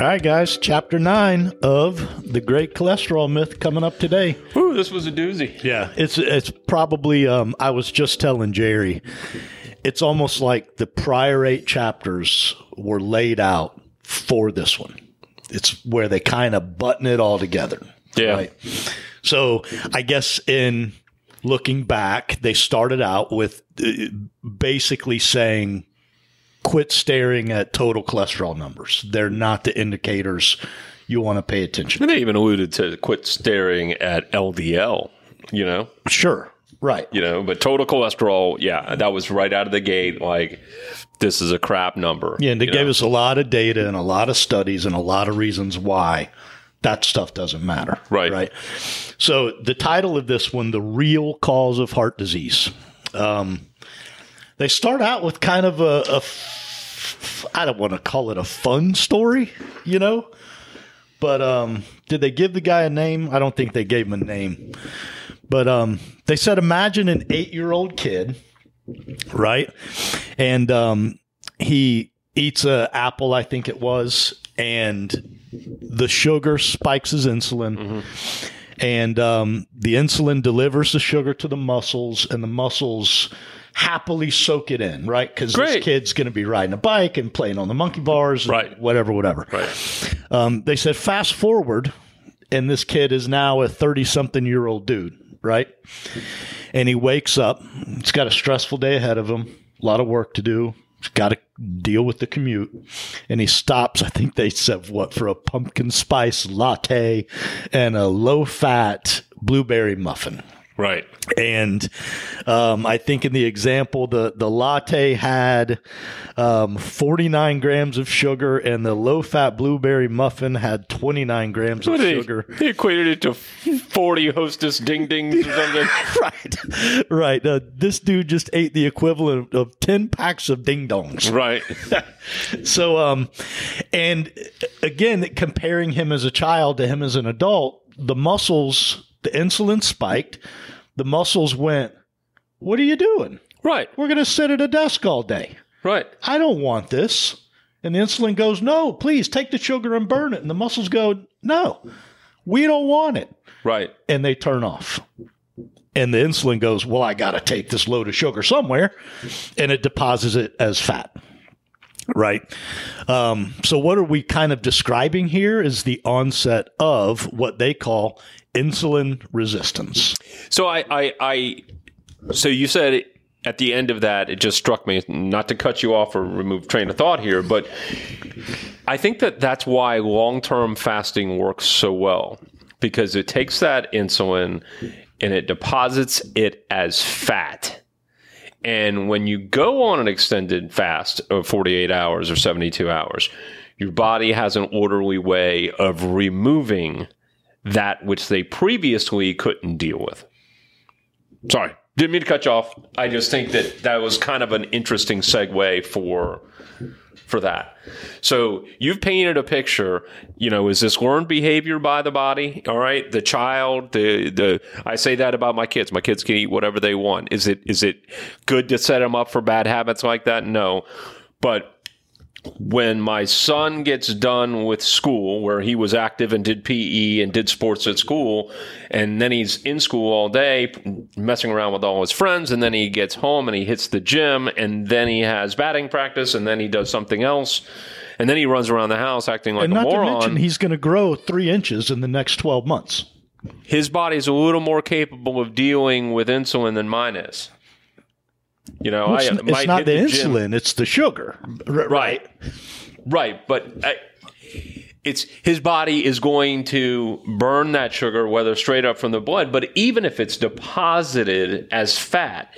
All right, guys, chapter nine of the great cholesterol myth coming up today. Ooh, this was a doozy. Yeah, it's it's probably. Um, I was just telling Jerry, it's almost like the prior eight chapters were laid out for this one. It's where they kind of button it all together. Yeah. So I guess in looking back, they started out with uh, basically saying, quit staring at total cholesterol numbers. They're not the indicators you want to pay attention. And they even alluded to quit staring at LDL, you know? Sure. Right. You know, but total cholesterol, yeah, that was right out of the gate. Like, this is a crap number. Yeah, and they gave know? us a lot of data and a lot of studies and a lot of reasons why that stuff doesn't matter. Right. Right. So the title of this one, the real cause of heart disease. Um, they start out with kind of a, a f- I don't want to call it a fun story, you know, but um, did they give the guy a name? I don't think they gave him a name. But um, they said, imagine an eight-year-old kid, right? And um, he eats an apple, I think it was, and the sugar spikes his insulin. And um, the insulin delivers the sugar to the muscles, and the muscles happily soak it in, right? Because this kid's going to be riding a bike and playing on the monkey bars, Right. Whatever, whatever. Right. Um, they said fast forward, and this kid is now a 30 something year old dude, right? And he wakes up. He's got a stressful day ahead of him, a lot of work to do. He's got to deal with the commute. And he stops, I think they said, what, for a pumpkin spice latte and a low fat blueberry muffin. Right. And um, I think in the example, the, the latte had um, 49 grams of sugar, and the low fat blueberry muffin had 29 grams of they, sugar. they equated it to 40 hostess ding dings or something. right, right. Uh, this dude just ate the equivalent of 10 packs of ding dongs. right. So, um, and again, comparing him as a child to him as an adult, the muscles, the insulin spiked. The muscles went, What are you doing? Right. We're going to sit at a desk all day. Right. I don't want this. And the insulin goes, No, please take the sugar and burn it. And the muscles go, No, we don't want it. Right. And they turn off. And the insulin goes, Well, I got to take this load of sugar somewhere. And it deposits it as fat. Right. Um, so, what are we kind of describing here is the onset of what they call insulin resistance. So I, I, I, so you said at the end of that, it just struck me not to cut you off or remove train of thought here, but I think that that's why long term fasting works so well because it takes that insulin and it deposits it as fat. And when you go on an extended fast of 48 hours or 72 hours, your body has an orderly way of removing that which they previously couldn't deal with. Sorry, didn't mean to cut you off. I just think that that was kind of an interesting segue for for that. So you've painted a picture. You know, is this learned behavior by the body? All right, the child. The the I say that about my kids. My kids can eat whatever they want. Is it is it good to set them up for bad habits like that? No, but when my son gets done with school, where he was active and did PE and did sports at school, and then he's in school all day messing around with all his friends, and then he gets home and he hits the gym, and then he has batting practice, and then he does something else, and then he runs around the house acting like And a not to moron. mention, he's going to grow three inches in the next 12 months. his body's a little more capable of dealing with insulin than mine is. You know, It's, I it's might not hit the, insulin, it's the sugar. R- Right. Right. But I, it's his body is going to burn that sugar, whether straight up from the blood, but even if it's deposited as fat,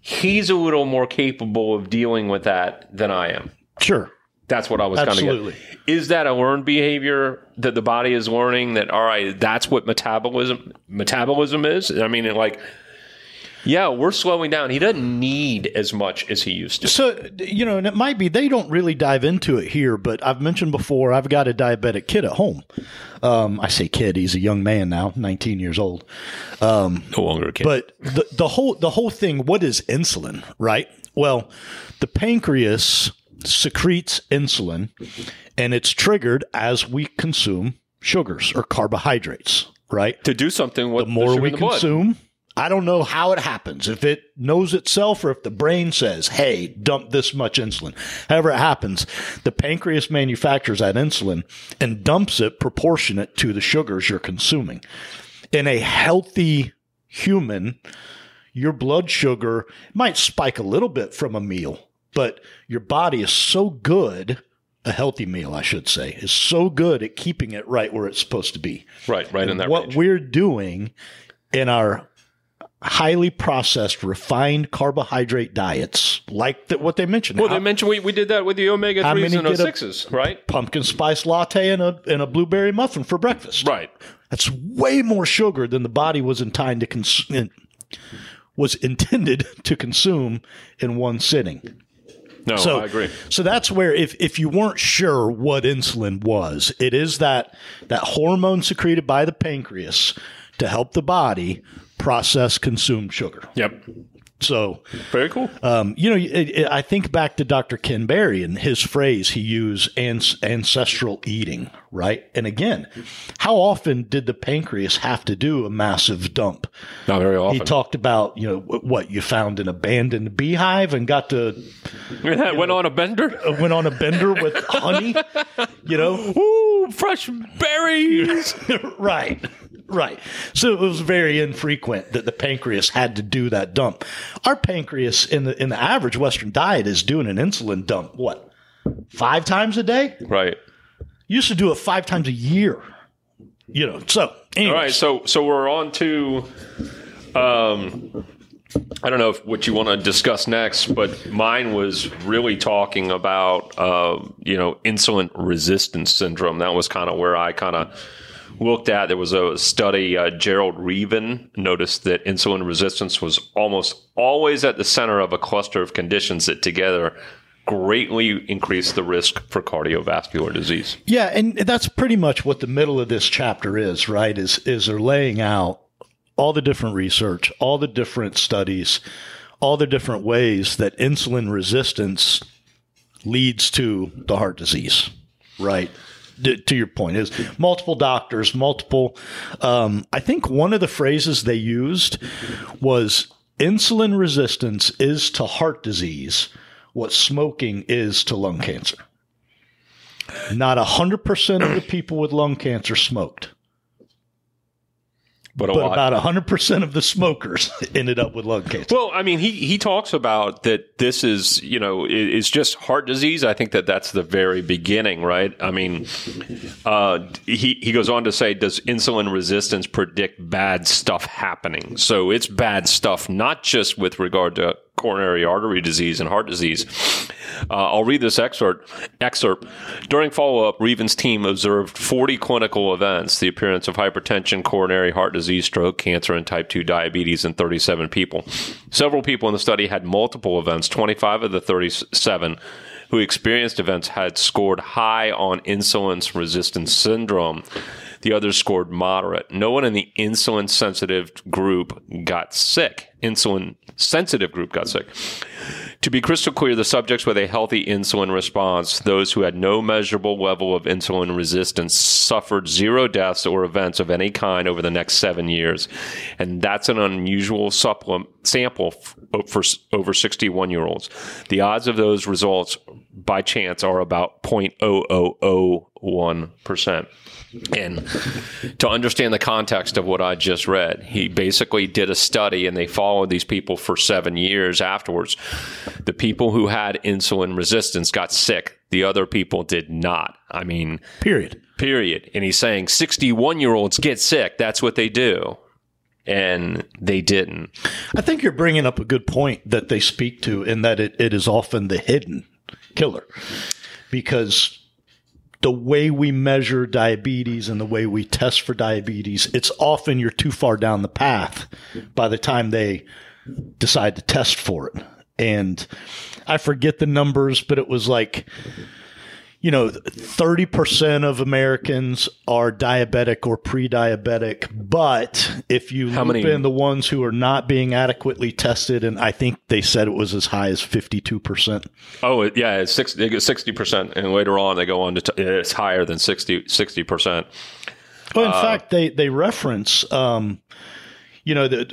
he's a little more capable of dealing with that than I am. Sure. That's what I was kind of Absolutely. Is that a learned behavior that the body is learning that all right, that's what metabolism metabolism is? I mean, like yeah, we're slowing down. He doesn't need as much as he used to. So, you know, and it might be they don't really dive into it here, but I've mentioned before, I've got a diabetic kid at home. Um, I say kid, he's a young man now, 19 years old. Um, No longer a kid. But the, the whole the whole thing, what is insulin, right? Well, the pancreas secretes insulin and it's triggered as we consume sugars or carbohydrates, right? To do something with The more sugar we the consume, I don't know how it happens. If it knows itself or if the brain says, hey, dump this much insulin. However, it happens, the pancreas manufactures that insulin and dumps it proportionate to the sugars you're consuming. In a healthy human, your blood sugar might spike a little bit from a meal, but your body is so good, a healthy meal, I should say, is so good at keeping it right where it's supposed to be Right, right in that what range. we're doing in our highly processed, refined carbohydrate diets, like the, what they mentioned. Well, how- they mentioned we, we did that with the omega threes and sixes, right? pumpkin spice latte and a and a blueberry muffin for breakfast. Right. That's way more sugar than the body was in time to consume. Was intended to consume in one sitting. No, So I agree. So that's where if if you weren't sure what insulin was, it is that that hormone secreted by the pancreas to help the body process consumed sugar. Yep. So, Very cool. um, you know, it, it, I think back to Dr. Ken Berry and his phrase he used ans- ancestral eating, right? And again, how often did the pancreas have to do a massive dump? Not very often. He talked about, you know, wh- what you found an abandoned beehive and got to went on a bender. went on a bender with honey, you know? Ooh, fresh berries. right. Right. So it was very infrequent that the pancreas had to do that dump. Our pancreas in the in the average Western diet is doing an insulin dump, what? Five times a day? right. Used to do it five times a year. You know, so anyways, All right. So so we're on to. Um, I don't know if, what you want to discuss next, but mine was really talking about uh, you know insulin resistance syndrome. That was kind of where I kind of looked at. There was a study. Uh, Gerald Reaven noticed that insulin resistance was almost always at the center of a cluster of conditions that together greatly increase the risk for cardiovascular disease. Yeah, and that's pretty much what the middle of this chapter is, right? Is is they're laying out all the different research, all the different studies, all the different ways that insulin resistance leads to the heart disease, right? To your point is multiple doctors, multiple. Um, I think one of the phrases they used was insulin resistance is to heart disease what smoking is to lung cancer. Not 100% of the people with lung cancer smoked, But a but about 100% of the smokers ended up with lung cancer. Well, I mean, he, he talks about that this is, you know, it's just heart disease. I think that that's the very beginning, right? I mean, uh, he, he goes on to say, does insulin resistance predict bad stuff happening? So it's bad stuff, not just with regard to coronary artery disease and heart disease. Uh, I'll read this excerpt. Excerpt. During follow-up, Reaven's team observed 40 clinical events: the appearance of hypertension, coronary heart disease, stroke, cancer, and type 2 diabetes in 37 people. Several people in the study had multiple events. 25 of the 37 who experienced events had scored high on insulin resistance syndrome. The others scored moderate. No one in the insulin sensitive group got sick. Insulin sensitive group got sick. To be crystal clear, the subjects with a healthy insulin response, those who had no measurable level of insulin resistance, suffered zero deaths or events of any kind over the next seven years. And that's an unusual supplement, sample for over 61 year olds. The odds of those results by chance are about oh oh oh 0.0001%. And to understand the context of what I just read, he basically did a study and they followed these people for seven years afterwards. The people who had insulin resistance got sick, the other people did not. I mean, Period. period. And he's saying 61 year olds get sick. That's what they do. And they didn't. I think you're bringing up a good point that they speak to in that it, it is often the hidden killer because the way we measure diabetes and the way we test for diabetes, it's often you're too far down the path by the time they decide to test for it. And I forget the numbers, but it was like, you know, 30% of Americans are diabetic or pre diabetic. But if you How loop many- in the ones who are not being adequately tested, and I think they said it was as high as 52%. Oh, yeah, it's 60, 60%. And later on, they go on to, t- it's higher than 60, 60%. Well, in fact, they, they reference, um, you know, the,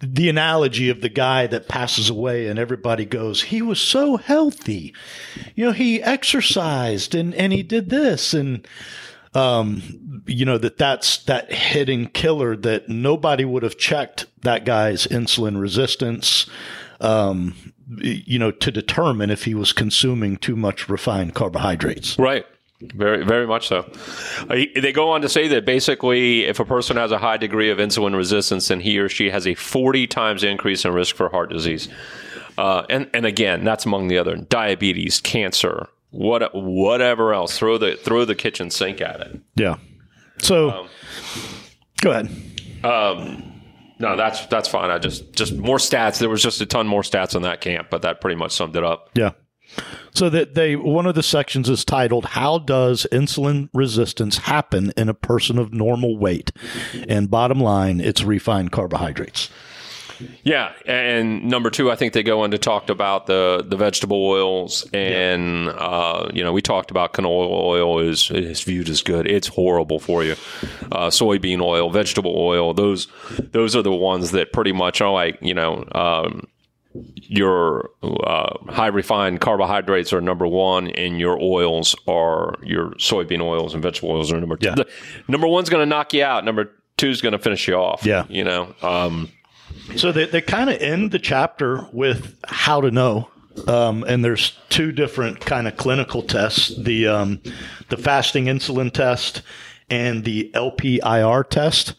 the analogy of the guy that passes away and everybody goes, he was so healthy. You know, he exercised and, and he did this. And, um, you know, that that's that hidden killer that nobody would have checked that guy's insulin resistance, um, you know, to determine if he was consuming too much refined carbohydrates. Right. Very, very much so. Uh, They go on to say that basically, if a person has a high degree of insulin resistance, then he or she has a 40 times increase in risk for heart disease. Uh, and, and again, that's among the other diabetes, cancer, what, whatever else. Throw the throw the kitchen sink at it. Yeah. So, go ahead. No, that's that's fine. I just just more stats. There was just a ton more stats on that camp, but that pretty much summed it up. Yeah. So that they one of the sections is titled "How does insulin resistance happen in a person of normal weight?" And bottom line, it's refined carbohydrates. Yeah, and number two, I think they go into talked about the the vegetable oils, and uh, you know we talked about canola oil is is viewed as good. It's horrible for you. Uh, soybean oil, vegetable oil, those those are the ones that pretty much are like you know. Um, your uh, high refined carbohydrates are number one, and your oils are your soybean oils and vegetable oils are number two. Yeah. The- number one's going to knock you out. Number two is going to finish you off. Yeah. you know. Um, So they, they kind of end the chapter with how to know. Um, and there's two different kind of clinical tests: the um, the fasting insulin test and the LPIR test.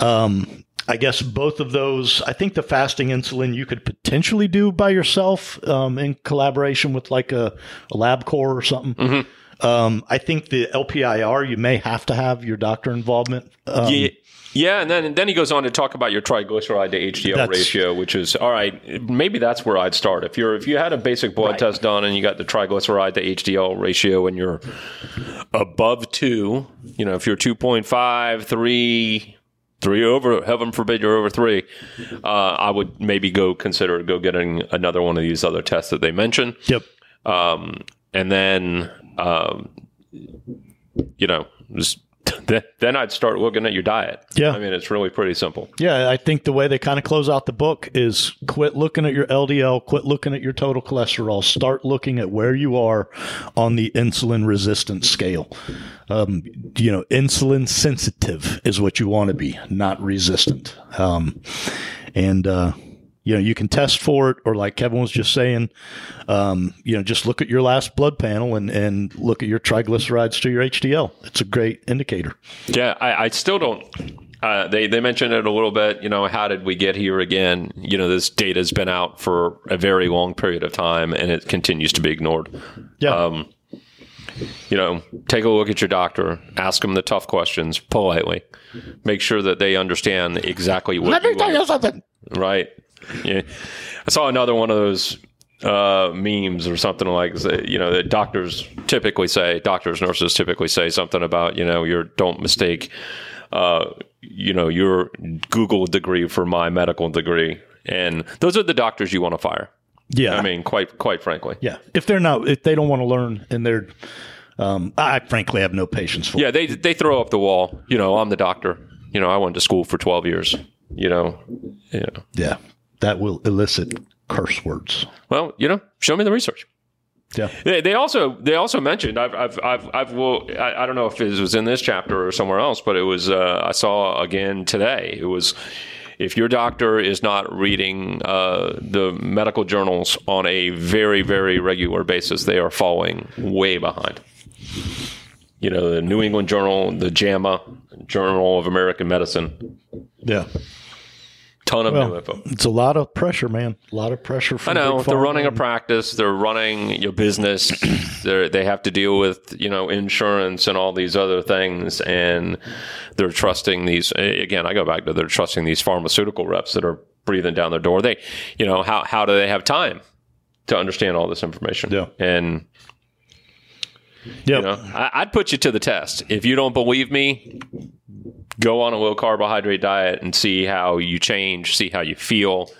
Um, I guess both of those. I think the fasting insulin you could potentially do by yourself um, in collaboration with like a, a LabCorp or something. Um, I think the LPIR you may have to have your doctor involvement. Um, Yeah, yeah, and then and then he goes on to talk about your triglyceride to HDL ratio, which is all right. Maybe that's where I'd start. If you're if you had a basic blood Right. test done and you got the triglyceride to HDL ratio and you're above two, you know, if you're 2.5, 3, three over, heaven forbid you're over three, uh, I would maybe go consider go getting another one of these other tests that they mentioned Yep. um, and then um, you know just, then, then I'd start looking at your diet. Yeah. I mean it's really pretty simple. Yeah, I think the way they kind of close out the book is quit looking at your LDL, quit looking at your total cholesterol, start looking at where you are on the insulin resistance scale. Um, you know, insulin sensitive is what you want to be, not resistant. Um, and, uh, you know, you can test for it, or like Kevin was just saying, um, you know, just look at your last blood panel and, and look at your triglycerides to your HDL. It's a great indicator. Yeah, I, I still don't. Uh, they they mentioned it a little bit. You know, how did we get here again? You know, this data's been out for a very long period of time, and it continues to be ignored. Yeah. Um, you know, take a look at your doctor, ask them the tough questions politely, make sure that they understand exactly what. you are. something. Right. Yeah. I saw another one of those uh, memes or something like, you know, that doctors typically say, doctors, nurses typically say something about, you know, your don't mistake, uh, you know, your Google degree for my medical degree. And those are the doctors you want to fire. Yeah. I mean, quite, quite frankly. Yeah, if they're not, if they don't want to learn, and they're, um, I frankly have no patience for. Yeah. They, they throw up the wall, you know, I'm the doctor. You know, I went to school for 12 years, you know, you know. yeah, that will elicit curse words. Well, you know, show me the research. Yeah, They, they also they also mentioned I've I've I've, I've well I, I don't know if it was in this chapter or somewhere else, but it was uh, I saw again today. It was if your doctor is not reading uh, the medical journals on a very very regular basis, they are falling way behind. You know, the New England Journal, the JAMA Journal of American Medicine, yeah. Ton of new info. it's a lot of pressure, man. A lot of pressure. I know they're running a practice. They're running your business. they they have to deal with you know insurance and all these other things, and they're trusting these. Again, I go back to they're trusting these pharmaceutical reps that are breathing down their door. They, you know, how how do they have time to understand all this information? Yeah. and Yep. You know, I, I'd put you to the test. If you don't believe me, go on a low carbohydrate diet and see how you change, see how you feel.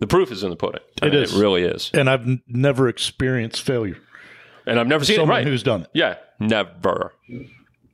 The proof is in the pudding. I It mean, is. It really is. And I've n- never experienced failure. And I've never seen it Someone right. who's done it. yeah, never.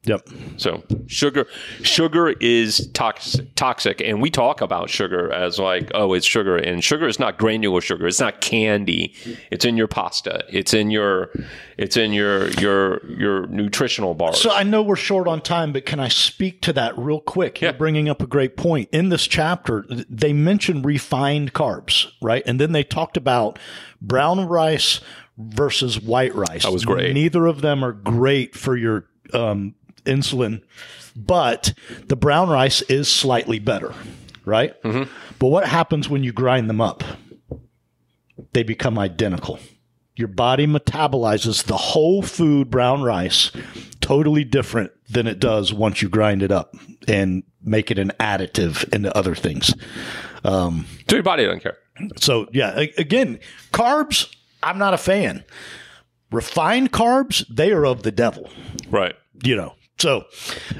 Yep. So sugar, sugar is toxic, toxic, and we talk about sugar as like, oh, it's sugar, and sugar is not granular sugar. It's not candy. It's in your pasta. It's in your, it's in your your your nutritional bars. So I know we're short on time, but can I speak to that real quick? You're Yeah. bringing up a great point. In this chapter, they mentioned refined carbs, right? And then they talked about brown rice versus white rice. That was great. Neither of them are great for your um, insulin, but the brown rice is slightly better, right? Mm-hmm. But what happens when you grind them up? They become identical. Your body metabolizes the whole food brown rice totally different than it does once you grind it up and make it an additive into other things. so your body doesn't care. So, yeah, again, carbs, I'm not a fan. Refined carbs, they are of the devil Right. you know. So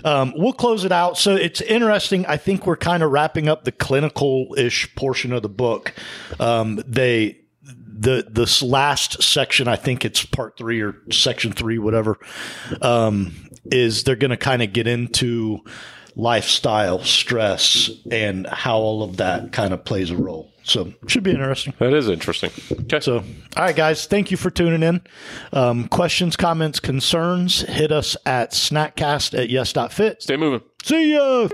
um, we'll close it out. So it's interesting. I think we're kind of wrapping up the clinical ish portion of the book. Um, they the this last section, I think it's part three or section three, whatever, um, is they're going to kind of get into lifestyle stress and how all of that kind of plays a role. So should be interesting. That is interesting. Okay. So, all right, guys, thank you for tuning in. Um, questions, comments, concerns, hit us at snackcast at yes.fit. Stay moving. See ya.